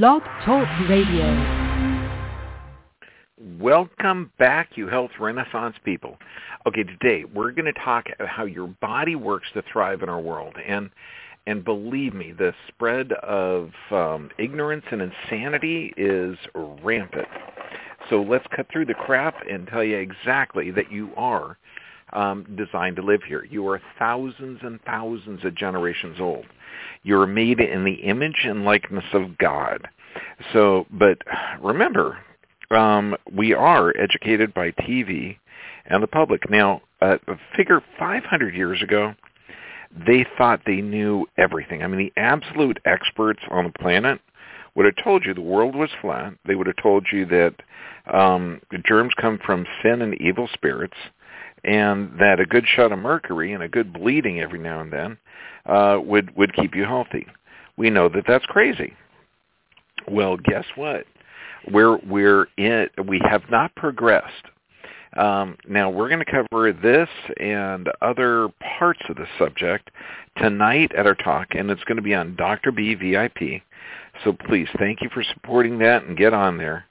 Blog Talk Radio. Welcome back, you health renaissance people. Okay, today we're going to talk about how your body works to thrive in our world. And and believe me, the spread of um, ignorance and insanity is rampant. So let's cut through the crap and tell you exactly that you are um, designed to live here. You are thousands and thousands of generations old. You're made in the image and likeness of God. So, but remember, um, we are educated by TV and the public. Now, uh, figure 500 years ago, they thought they knew everything. I mean, the absolute experts on the planet would have told you the world was flat. They would have told you that um, germs come from sin and evil spirits and that a good shot of mercury and a good bleeding every now and then uh, would would keep you healthy. We know that that's crazy. Well, guess what? We're we're in. We have not progressed. Um, now we're going to cover this and other parts of the subject tonight at our talk, and it's going to be on Dr. B VIP. So please, thank you for supporting that and get on there.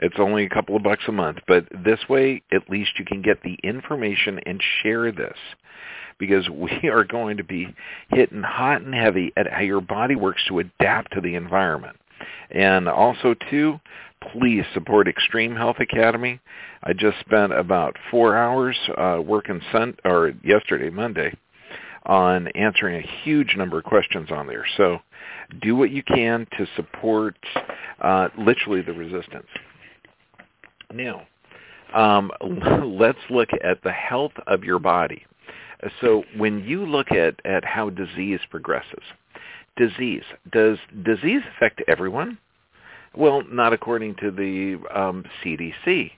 It's only a couple of bucks a month, but this way at least you can get the information and share this because we are going to be hitting hot and heavy at how your body works to adapt to the environment. And also, too, please support Extreme Health Academy. I just spent about four hours uh, working sun or yesterday, Monday, on answering a huge number of questions on there. So do what you can to support uh, literally the resistance. Now, um, let's look at the health of your body. So when you look at, at how disease progresses, disease, does disease affect everyone? Well, not according to the um, CDC.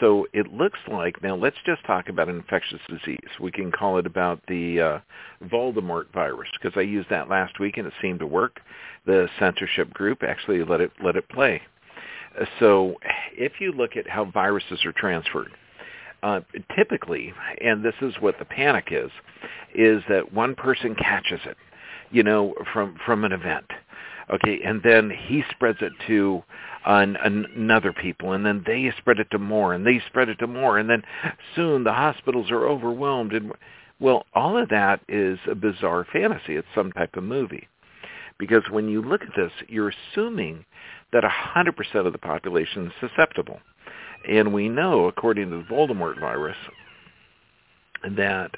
So it looks like, now let's just talk about an infectious disease. We can call it about the uh, Voldemort virus because I used that last week and it seemed to work. The censorship group actually let it, let it play. So if you look at how viruses are transferred, uh, typically, and this is what the panic is, is that one person catches it, you know, from from an event, okay, and then he spreads it to an, another people, and then they spread it to more, and they spread it to more, and then soon the hospitals are overwhelmed, and well, all of that is a bizarre fantasy. It's some type of movie. Because when you look at this, you're assuming that 100% of the population is susceptible. And we know, according to the Voldemort virus, that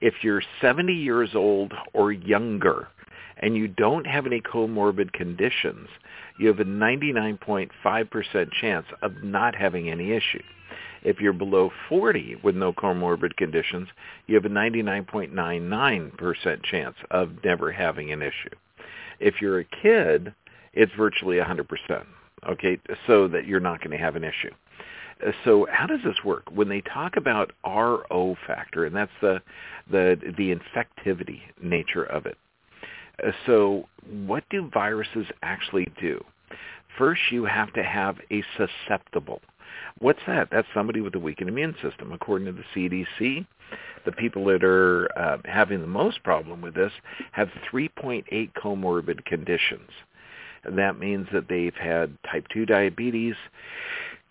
if you're 70 years old or younger and you don't have any comorbid conditions, you have a 99.5% chance of not having any issue. If you're below 40 with no comorbid conditions, you have a 99.99% chance of never having an issue. If you're a kid, it's virtually 100%, okay, so that you're not going to have an issue. Uh, so how does this work? When they talk about RO factor, and that's the the the infectivity nature of it. Uh, so what do viruses actually do? First, you have to have a susceptible. What's that? That's somebody with a weakened immune system. According to the CDC, the people that are uh, having the most problem with this have 3.8 comorbid conditions. That means that they've had type 2 diabetes,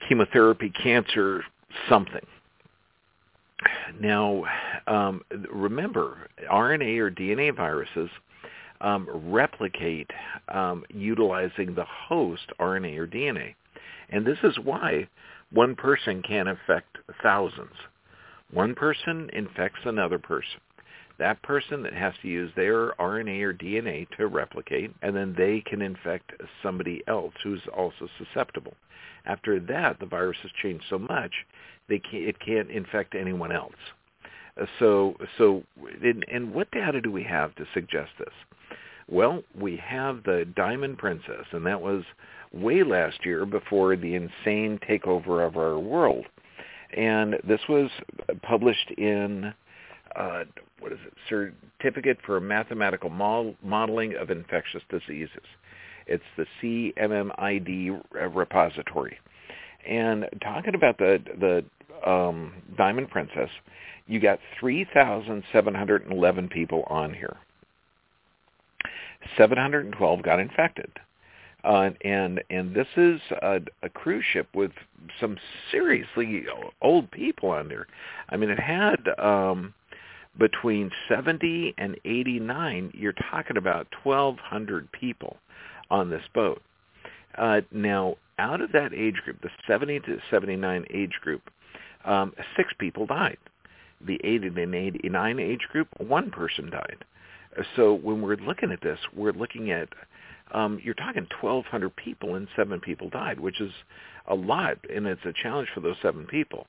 chemotherapy, cancer, something. Now, um, remember, RNA or DNA viruses um, replicate um, utilizing the host RNA or DNA. And this is why one person can infect thousands. One person infects another person that person that has to use their RNA or DNA to replicate, and then they can infect somebody else who's also susceptible. After that, the virus has changed so much, they can't, it can't infect anyone else. Uh, so, so, and, and what data do we have to suggest this? Well, we have the Diamond Princess, and that was way last year before the insane takeover of our world. And this was published in uh, what is it, Certificate for Mathematical Modeling of Infectious Diseases. It's the CMMID repository. And talking about the the um, Diamond Princess, you got 3,711 people on here. 712 got infected. Uh, and and this is a, a cruise ship with some seriously old people on there. I mean, it had um, between 70 and 89. You're talking about 1,200 people on this boat. Uh, now, out of that age group, the 70 to 79 age group, um, six people died. The 80 to 89 age group, one person died. So when we're looking at this, we're looking at um, you're talking 1,200 people and seven people died, which is a lot, and it's a challenge for those seven people.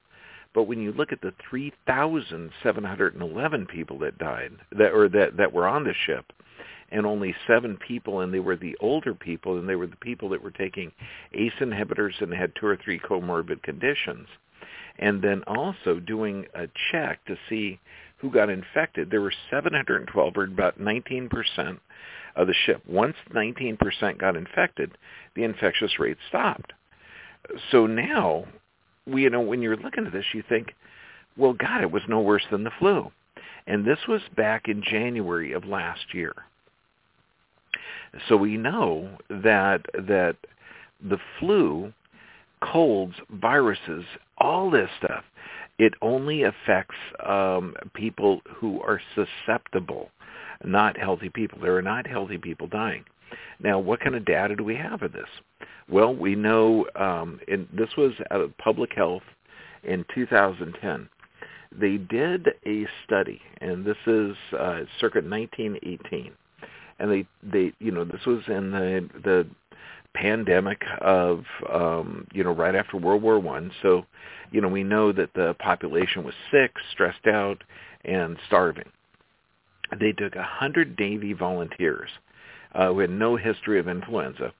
But when you look at the 3,711 people that died, that or that that were on the ship, and only seven people, and they were the older people, and they were the people that were taking ACE inhibitors and had two or three comorbid conditions, and then also doing a check to see who got infected. There were 712, or about 19 percent of the ship. Once 19% got infected, the infectious rate stopped. So now, you know, when you're looking at this, you think, well, God, it was no worse than the flu. And this was back in January of last year. So we know that that the flu, colds, viruses, all this stuff, it only affects um, people who are susceptible not healthy people. There are not healthy people dying. Now, what kind of data do we have of this? Well, we know, um, and this was out of public health in 2010. They did a study, and this is uh, circa 1918, and they, they, you know, this was in the the pandemic of, um, you know, right after World War One. So, you know, we know that the population was sick, stressed out, and starving they took a hundred Navy volunteers uh, who had no history of influenza,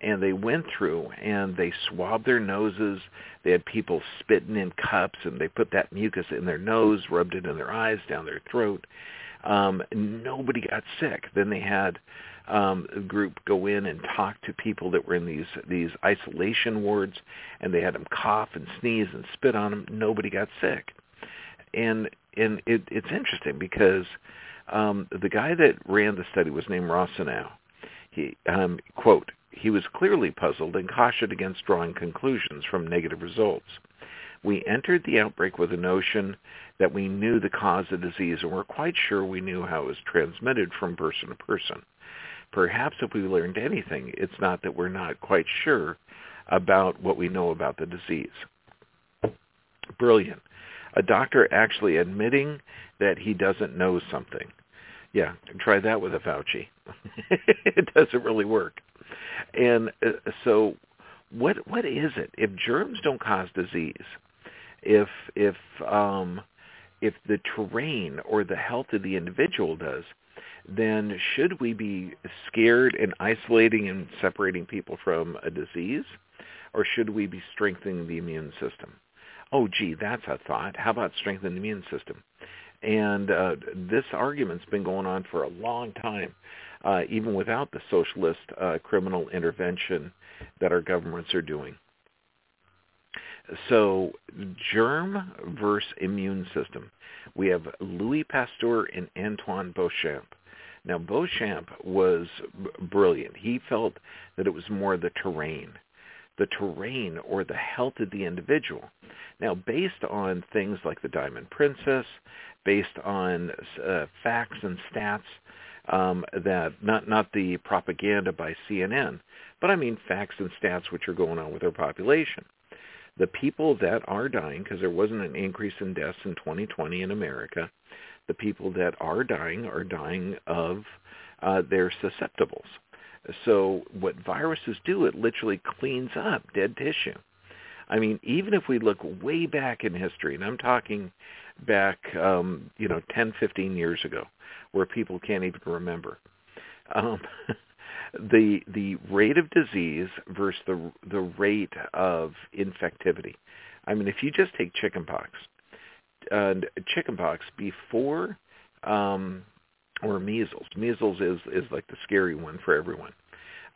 and they went through and they swabbed their noses. They had people spitting in cups, and they put that mucus in their nose, rubbed it in their eyes, down their throat. Um, nobody got sick. Then they had um, a group go in and talk to people that were in these these isolation wards, and they had them cough and sneeze and spit on them. Nobody got sick, and and it, it's interesting because um, the guy that ran the study was named Rosenau. He um, quote he was clearly puzzled and cautioned against drawing conclusions from negative results. We entered the outbreak with a notion that we knew the cause of disease and were quite sure we knew how it was transmitted from person to person. Perhaps if we learned anything, it's not that we're not quite sure about what we know about the disease. Brilliant. A doctor actually admitting that he doesn't know something. Yeah, try that with a Fauci. it doesn't really work. And uh, so what what is it? If germs don't cause disease, if if um if the terrain or the health of the individual does, then should we be scared and isolating and separating people from a disease? Or should we be strengthening the immune system? Oh, gee, that's a thought. How about strengthening the immune system? And uh, this argument's been going on for a long time, uh, even without the socialist uh, criminal intervention that our governments are doing. So germ versus immune system. We have Louis Pasteur and Antoine Béchamp. Now Béchamp was brilliant. He felt that it was more the terrain the terrain or the health of the individual. Now, based on things like the Diamond Princess, based on uh, facts and stats um, that not not the propaganda by CNN, but I mean facts and stats which are going on with our population. The people that are dying, because there wasn't an increase in deaths in 2020 in America, the people that are dying are dying of uh, their susceptibles. So what viruses do, it literally cleans up dead tissue. I mean, even if we look way back in history, and I'm talking back, um, you know, 10, 15 years ago, where people can't even remember, um, the the rate of disease versus the the rate of infectivity. I mean, if you just take chickenpox, and chickenpox before um, or measles. Measles is is like the scary one for everyone.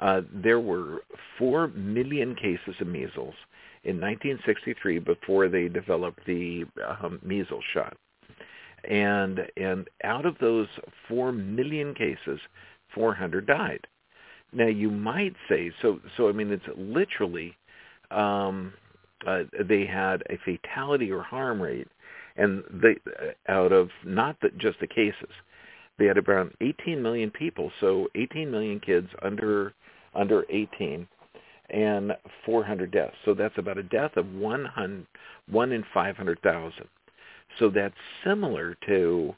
Uh, there were four million cases of measles in 1963 before they developed the um, measles shot, and and out of those four million cases, 400 died. Now you might say so. So I mean, it's literally um, uh, they had a fatality or harm rate, and they uh, out of not the, just the cases, they had around 18 million people. So 18 million kids under under 18, and 400 deaths. So that's about a death of one one in 500,000. So that's similar to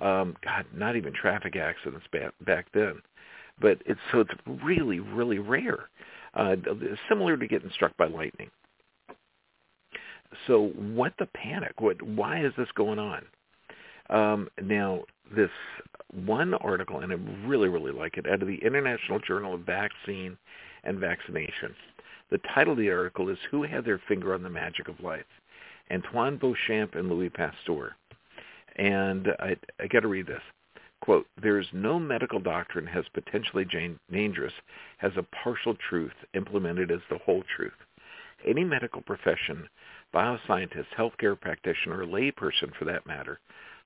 um, God, not even traffic accidents back back then but it's so it's really really rare, uh, similar to getting struck by lightning. So what the panic? What why is this going on? Um, now this one article, and I really really like it, out of the International Journal of Vaccine and Vaccination. The title of the article is "Who Had Their Finger on the Magic of Life." Antoine Béchamp and Louis Pasteur. And I, I got to read this quote, there is no medical doctrine as potentially dangerous as a partial truth implemented as the whole truth. Any medical profession, bioscientist, healthcare practitioner, or layperson for that matter,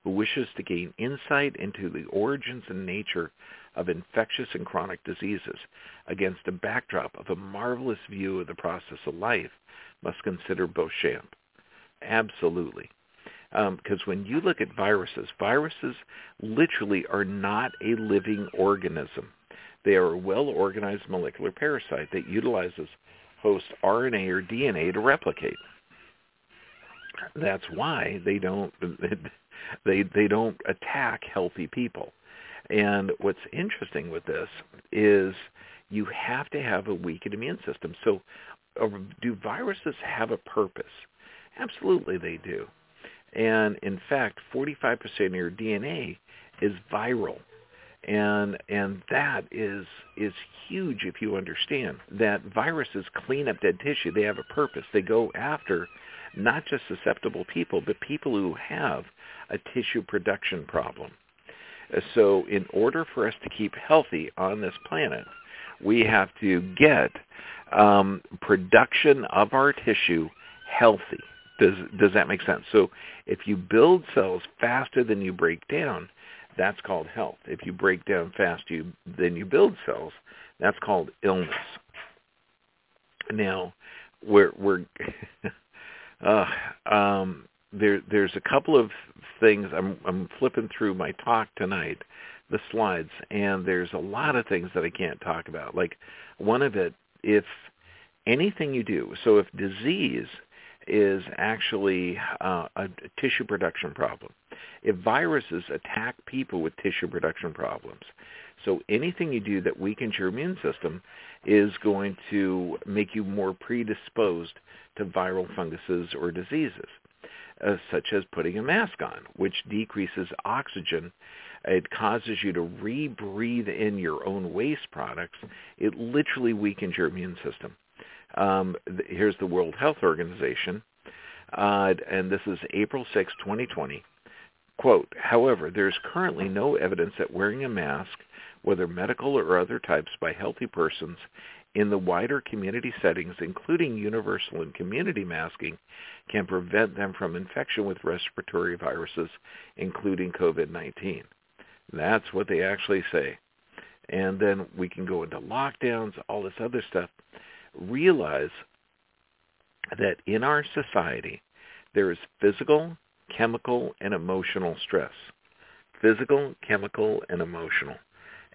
who wishes to gain insight into the origins and nature of infectious and chronic diseases against a backdrop of a marvelous view of the process of life must consider Béchamp. Absolutely. Because um, when you look at viruses, viruses literally are not a living organism. They are a well-organized molecular parasite that utilizes host RNA or DNA to replicate. That's why they don't they they don't attack healthy people. And what's interesting with this is you have to have a weakened immune system. So uh, do viruses have a purpose? Absolutely they do. And in fact, 45% of your DNA is viral. And and that is is huge if you understand that viruses clean up dead tissue. They have a purpose. They go after not just susceptible people, but people who have a tissue production problem. So in order for us to keep healthy on this planet, we have to get um, production of our tissue healthy. Does does that make sense? So if you build cells faster than you break down, that's called health. If you break down fast you then you build cells, that's called illness. Now, we're we're uh, um, there there's a couple of things I'm I'm flipping through my talk tonight, the slides, and there's a lot of things that I can't talk about. Like one of it, if anything you do, so if disease is actually uh, a tissue production problem. If viruses attack people with tissue production problems, so anything you do that weakens your immune system is going to make you more predisposed to viral funguses or diseases, uh, such as putting a mask on, which decreases oxygen. It causes you to rebreathe in your own waste products. It literally weakens your immune system. Um, th- here's the World Health Organization, uh, and this is April 6, 2020. Quote, however, there is currently no evidence that wearing a mask, whether medical or other types, by healthy persons in the wider community settings, including universal and community masking, can prevent them from infection with respiratory viruses, including COVID-19. That's what they actually say. And then we can go into lockdowns, all this other stuff realize that in our society, there is physical, chemical, and emotional stress. Physical, chemical, and emotional.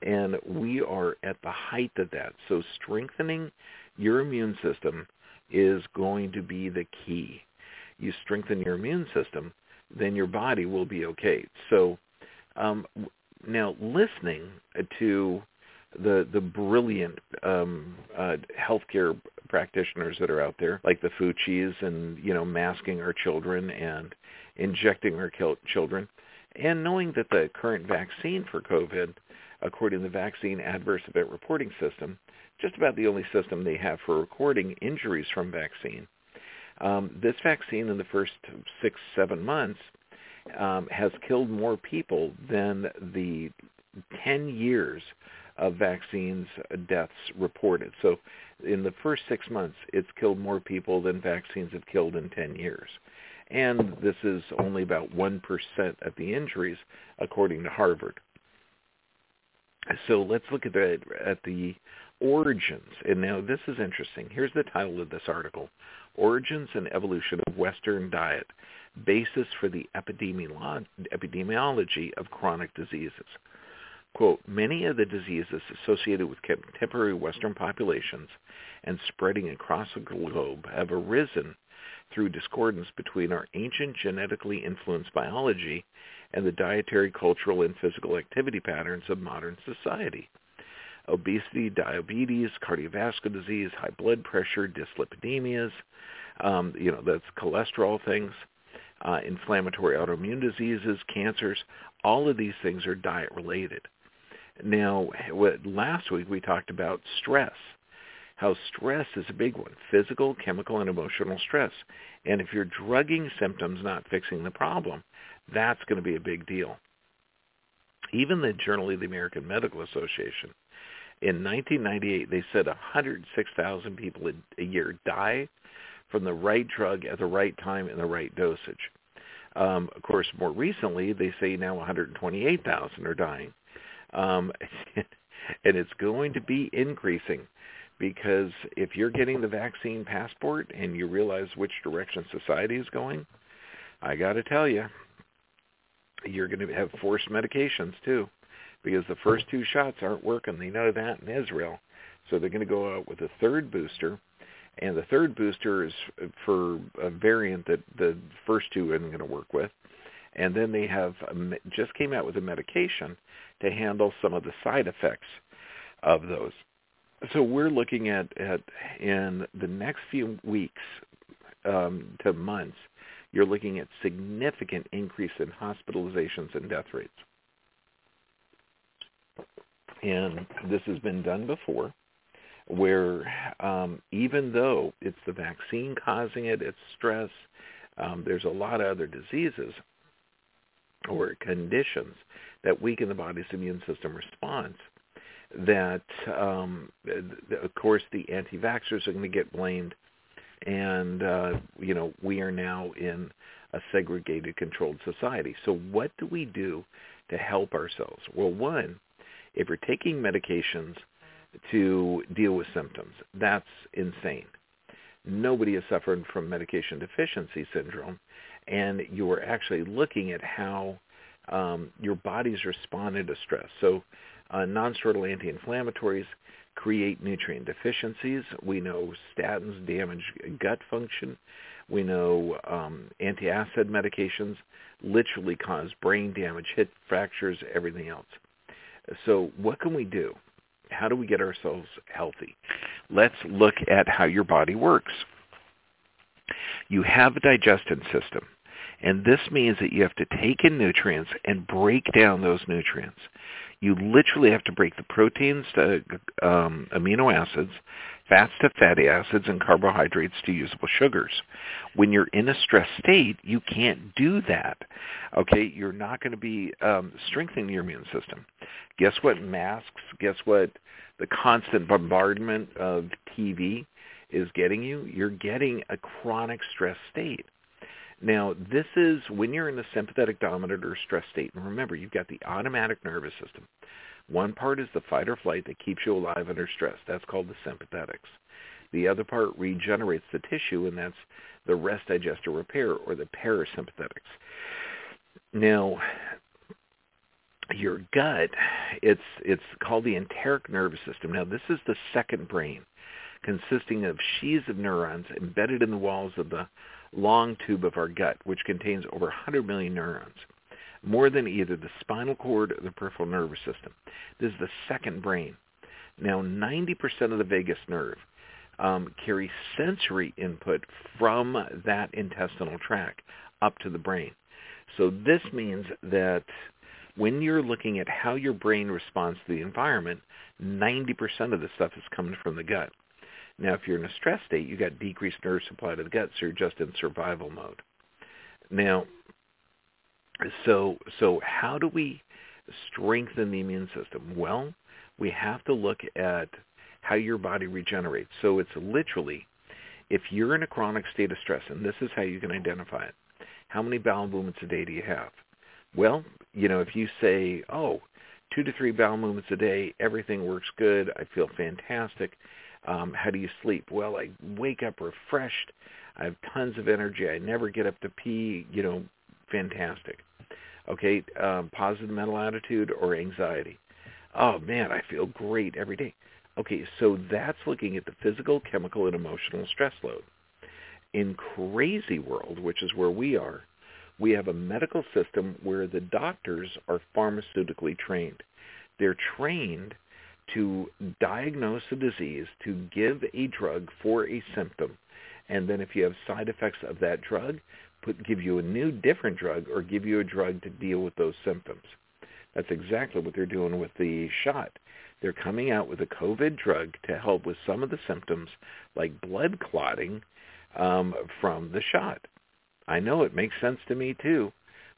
And we are at the height of that. So strengthening your immune system is going to be the key. You strengthen your immune system, then your body will be okay. So um, now listening to the the brilliant um, uh, healthcare practitioners that are out there, like the Faucis, and you know, masking our children and injecting our children, and knowing that the current vaccine for COVID, according to the Vaccine Adverse Event Reporting System, just about the only system they have for recording injuries from vaccine. Um, this vaccine in the first six, seven months um, has killed more people than the 10 years of vaccines deaths reported. So in the first six months, it's killed more people than vaccines have killed in 10 years. And this is only about 1% of the injuries, according to Harvard. So let's look at the, at the origins, and now this is interesting. Here's the title of this article. Origins and Evolution of Western Diet, Basis for the Epidemiology of Chronic Diseases. Quote, many of the diseases associated with contemporary Western populations and spreading across the globe have arisen through discordance between our ancient genetically influenced biology and the dietary, cultural, and physical activity patterns of modern society. Obesity, diabetes, cardiovascular disease, high blood pressure, dyslipidemias, um, you know, that's cholesterol things, uh, inflammatory autoimmune diseases, cancers, all of these things are diet related. Now, last week we talked about stress, how stress is a big one, physical, chemical, and emotional stress. And if you're drugging symptoms, not fixing the problem, that's going to be a big deal. Even the Journal of the American Medical Association, in 1998, they said 106,000 people a year die from the right drug at the right time and the right dosage. Um, of course, more recently, they say now 128,000 are dying. Um, and it's going to be increasing because if you're getting the vaccine passport and you realize which direction society is going, I got to tell you, you're going to have forced medications too because the first two shots aren't working. They know that in Israel. So they're going to go out with a third booster. And the third booster is for a variant that the first two isn't going to work with. And then they have just came out with a medication to handle some of the side effects of those. So we're looking at, at in the next few weeks um, to months, you're looking at significant increase in hospitalizations and death rates. And this has been done before where um, even though it's the vaccine causing it, it's stress, um, there's a lot of other diseases or conditions that weaken the body's immune system response that um, of course the anti-vaxxers are going to get blamed and uh, you know we are now in a segregated controlled society. So what do we do to help ourselves? Well one if you're taking medications to deal with symptoms that's insane. Nobody is suffering from medication deficiency syndrome and you are actually looking at how um, your body's responded to stress. So uh, non-steroidal anti-inflammatories create nutrient deficiencies. We know statins damage gut function. We know um, anti-acid medications literally cause brain damage, hip fractures, everything else. So what can we do? How do we get ourselves healthy? Let's look at how your body works. You have a digestion system. And this means that you have to take in nutrients and break down those nutrients. You literally have to break the proteins to um, amino acids, fats to fatty acids, and carbohydrates to usable sugars. When you're in a stress state, you can't do that. Okay, you're not going to be um, strengthening your immune system. Guess what masks? Guess what the constant bombardment of TV is getting you? You're getting a chronic stress state. Now, this is when you're in the sympathetic dominant or stress state. And remember, you've got the automatic nervous system. One part is the fight or flight that keeps you alive under stress. That's called the sympathetics. The other part regenerates the tissue, and that's the rest, digest, or repair, or the parasympathetics. Now, your gut, it's it's called the enteric nervous system. Now, this is the second brain, consisting of sheaths of neurons embedded in the walls of the long tube of our gut, which contains over 100 million neurons, more than either the spinal cord or the peripheral nervous system. This is the second brain. Now, 90% of the vagus nerve um, carries sensory input from that intestinal tract up to the brain. So this means that when you're looking at how your brain responds to the environment, 90% of the stuff is coming from the gut. Now, if you're in a stress state, you've got decreased nerve supply to the gut, so you're just in survival mode. Now, so so how do we strengthen the immune system? Well, we have to look at how your body regenerates. So it's literally, if you're in a chronic state of stress, and this is how you can identify it, how many bowel movements a day do you have? Well, you know, if you say, oh, two to three bowel movements a day. Everything works good. I feel fantastic. Um, how do you sleep? Well, I wake up refreshed. I have tons of energy. I never get up to pee. You know, fantastic. Okay, um, positive mental attitude or anxiety. Oh man, I feel great every day. Okay, so that's looking at the physical, chemical, and emotional stress load. In crazy world, which is where we are, we have a medical system where the doctors are pharmaceutically trained. They're trained to diagnose a disease, to give a drug for a symptom, and then if you have side effects of that drug, put, give you a new different drug or give you a drug to deal with those symptoms. That's exactly what they're doing with the shot. They're coming out with a COVID drug to help with some of the symptoms like blood clotting um, from the shot. I know it makes sense to me too.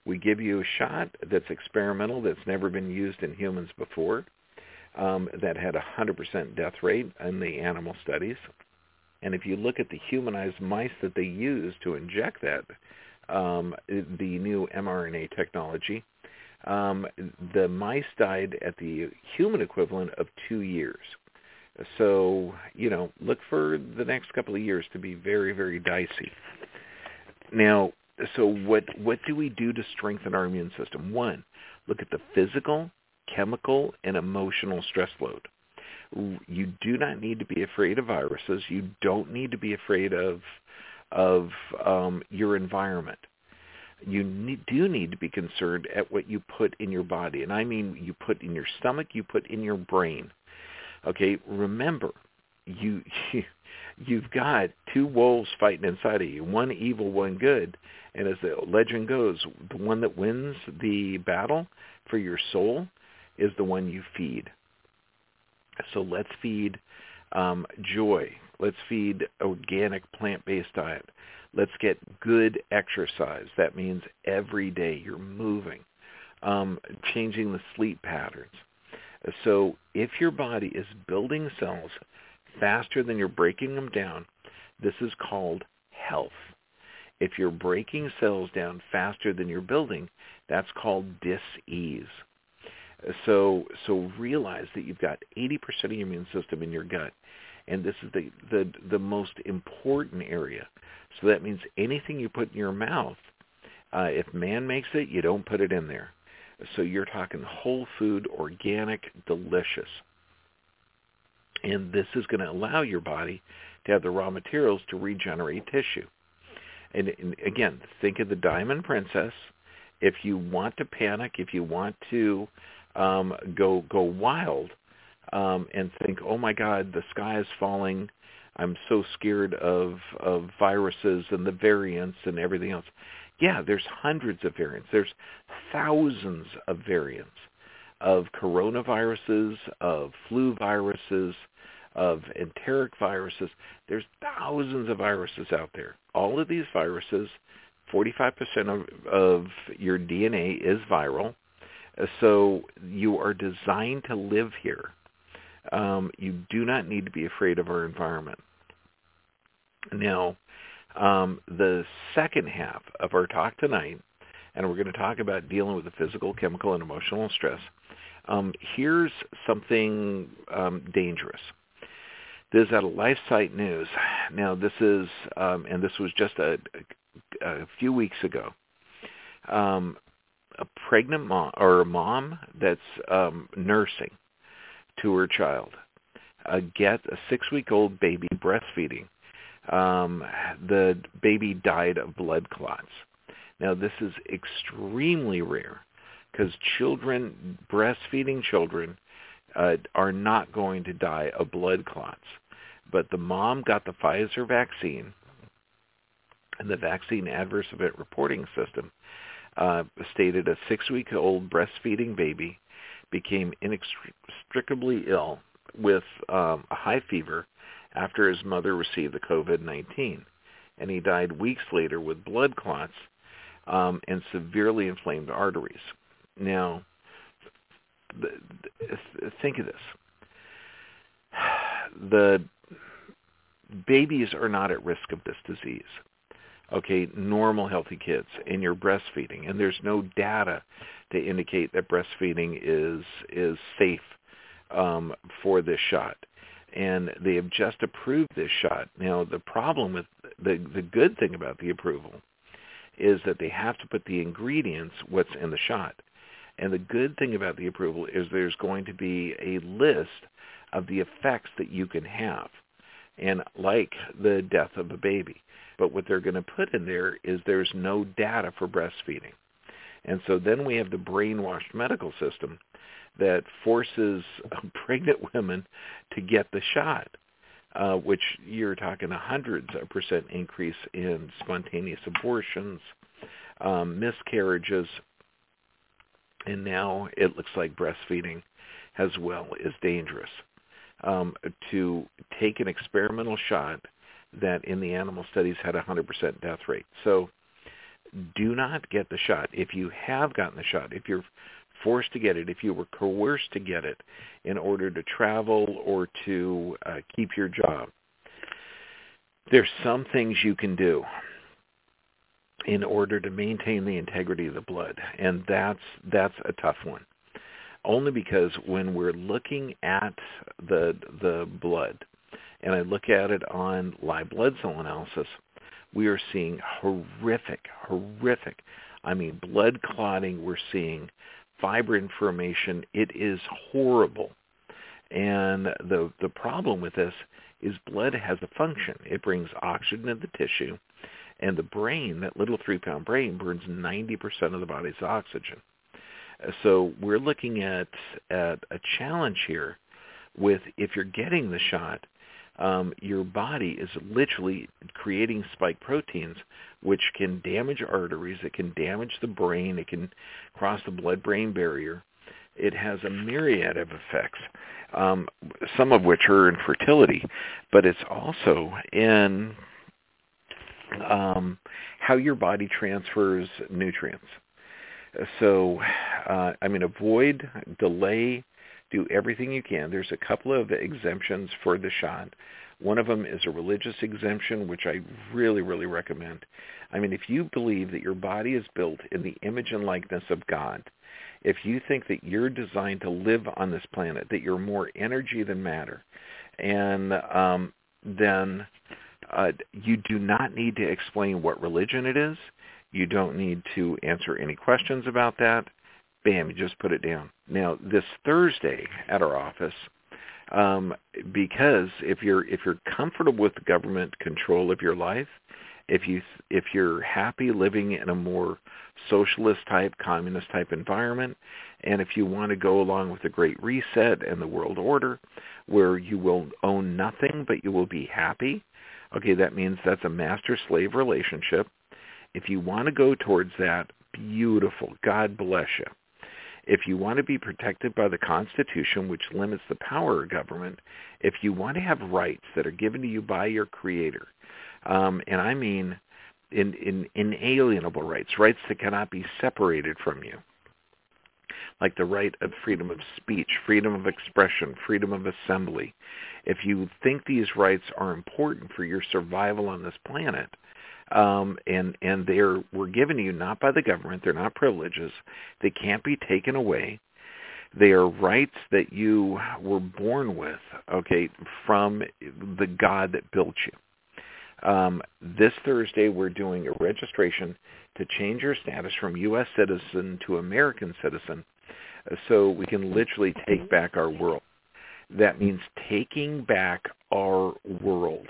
We give you a shot that's experimental, that's never been used in humans before, um, that had a 100% death rate in the animal studies. And if you look at the humanized mice that they use to inject that, um, the new mRNA technology, um, the mice died at the human equivalent of two years. So, you know, look for the next couple of years to be very, very dicey. Now, so what what do we do to strengthen our immune system? One, look at the physical, chemical, and emotional stress load. You do not need to be afraid of viruses. You don't need to be afraid of of um, your environment. You need, do need to be concerned at what you put in your body, and I mean you put in your stomach, you put in your brain. Okay, remember, you, you you've got two wolves fighting inside of you, one evil, one good. And as the legend goes, the one that wins the battle for your soul is the one you feed. So let's feed um, joy. Let's feed organic plant-based diet. Let's get good exercise. That means every day you're moving, um, changing the sleep patterns. So if your body is building cells faster than you're breaking them down, this is called health. If you're breaking cells down faster than you're building, that's called dis-ease. So, so realize that you've got 80% of your immune system in your gut, and this is the, the, the most important area. So that means anything you put in your mouth, uh, if man makes it, you don't put it in there. So you're talking whole food, organic, delicious. And this is going to allow your body to have the raw materials to regenerate tissue. And, and again, think of the Diamond Princess. If you want to panic, if you want to um, go go wild um, and think, oh my God, the sky is falling. I'm so scared of of viruses and the variants and everything else. Yeah, there's hundreds of variants. There's thousands of variants of coronaviruses, of flu viruses, of enteric viruses. There's thousands of viruses out there. All of these viruses, 45% of, of your DNA is viral. So you are designed to live here. Um, you do not need to be afraid of our environment. Now, um, the second half of our talk tonight, and we're going to talk about dealing with the physical, chemical, and emotional stress. Um, here's something um, dangerous. This is out of LifeSite News. Now, this is, um, and this was just a, a, a few weeks ago. Um, a pregnant mom or a mom that's um, nursing to her child uh, get a six-week-old baby breastfeeding. Um, the baby died of blood clots. Now, this is extremely rare because children, breastfeeding children, uh, are not going to die of blood clots but the mom got the Pfizer vaccine, and the vaccine adverse event reporting system uh, stated a six-week-old breastfeeding baby became inextricably ill with um, a high fever after his mother received the COVID-19, and he died weeks later with blood clots um, and severely inflamed arteries. Now, think of this. The babies are not at risk of this disease. Okay, normal healthy kids, and you're breastfeeding, and there's no data to indicate that breastfeeding is is safe um, for this shot, and they have just approved this shot. Now, the problem with the the good thing about the approval is that they have to put the ingredients what's in the shot. And the good thing about the approval is there's going to be a list of the effects that you can have, and like the death of a baby. But what they're going to put in there is there's no data for breastfeeding. And so then we have the brainwashed medical system that forces pregnant women to get the shot, uh, which you're talking a hundreds of percent increase in spontaneous abortions, um, miscarriages, and now it looks like breastfeeding as well is dangerous. Um, to take an experimental shot that in the animal studies had a 100% death rate. So do not get the shot. If you have gotten the shot, if you're forced to get it, if you were coerced to get it in order to travel or to uh, keep your job, there's some things you can do in order to maintain the integrity of the blood, and that's that's a tough one. Only because when we're looking at the the blood, and I look at it on live blood cell analysis, we are seeing horrific, horrific. I mean, blood clotting. We're seeing fibrin formation. It is horrible. And the the problem with this is blood has a function. It brings oxygen to the tissue, and the brain, that little three-pound brain, burns 90% of the body's oxygen. So we're looking at at a challenge here with if you're getting the shot, um, your body is literally creating spike proteins which can damage arteries, it can damage the brain, it can cross the blood-brain barrier. It has a myriad of effects, um, some of which are in fertility, but it's also in um, how your body transfers nutrients. So, uh, I mean, avoid, delay, do everything you can. There's a couple of exemptions for the shot. One of them is a religious exemption, which I really, really recommend. I mean, if you believe that your body is built in the image and likeness of God, if you think that you're designed to live on this planet, that you're more energy than matter, and um, then uh, you do not need to explain what religion it is. You don't need to answer any questions about that bam, you just put it down. Now, this Thursday at our office, um, because if you're if you're comfortable with government control of your life, if you if you're happy living in a more socialist type, communist type environment, and if you want to go along with the Great Reset and the World Order, where you will own nothing but you will be happy, okay, that means that's a master-slave relationship. If you want to go towards that, beautiful. God bless you. If you want to be protected by the Constitution, which limits the power of government, if you want to have rights that are given to you by your Creator, um, and I mean in, in inalienable rights, rights that cannot be separated from you, like the right of freedom of speech, freedom of expression, freedom of assembly. If you think these rights are important for your survival on this planet, um, and and they're were given to you not by the government. They're not privileges. They can't be taken away. They are rights that you were born with, okay, from the God that built you. Um, this Thursday, we're doing a registration to change your status from U.S. citizen to American citizen so we can literally take back our world. That means taking back our world.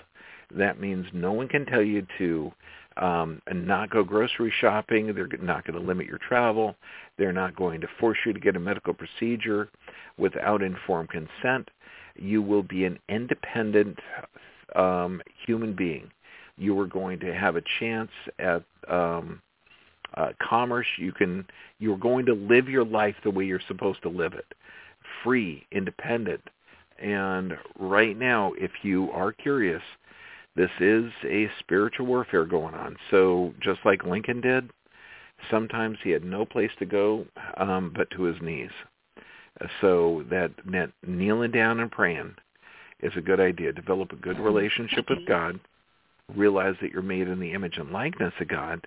That means no one can tell you to um, not go grocery shopping. They're not going to limit your travel. They're not going to force you to get a medical procedure without informed consent. You will be an independent um, human being. You are going to have a chance at um, uh, commerce. You can. You're going to live your life the way you're supposed to live it, free, independent. And right now, if you are curious, this is a spiritual warfare going on. So just like Lincoln did, sometimes he had no place to go um, but to his knees. So that, that kneeling down and praying is a good idea. Develop a good relationship with God. realize that you're made in the image and likeness of God,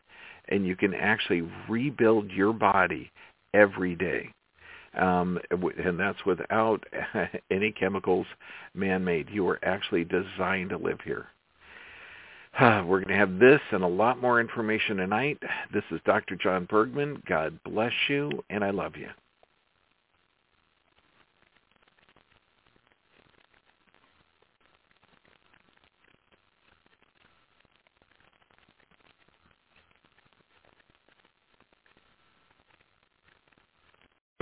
and you can actually rebuild your body every day. Um, and that's without any chemicals man-made. You are actually designed to live here. We're going to have this and a lot more information tonight. This is Dr. John Bergman. God bless you, and I love you.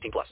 18 plus.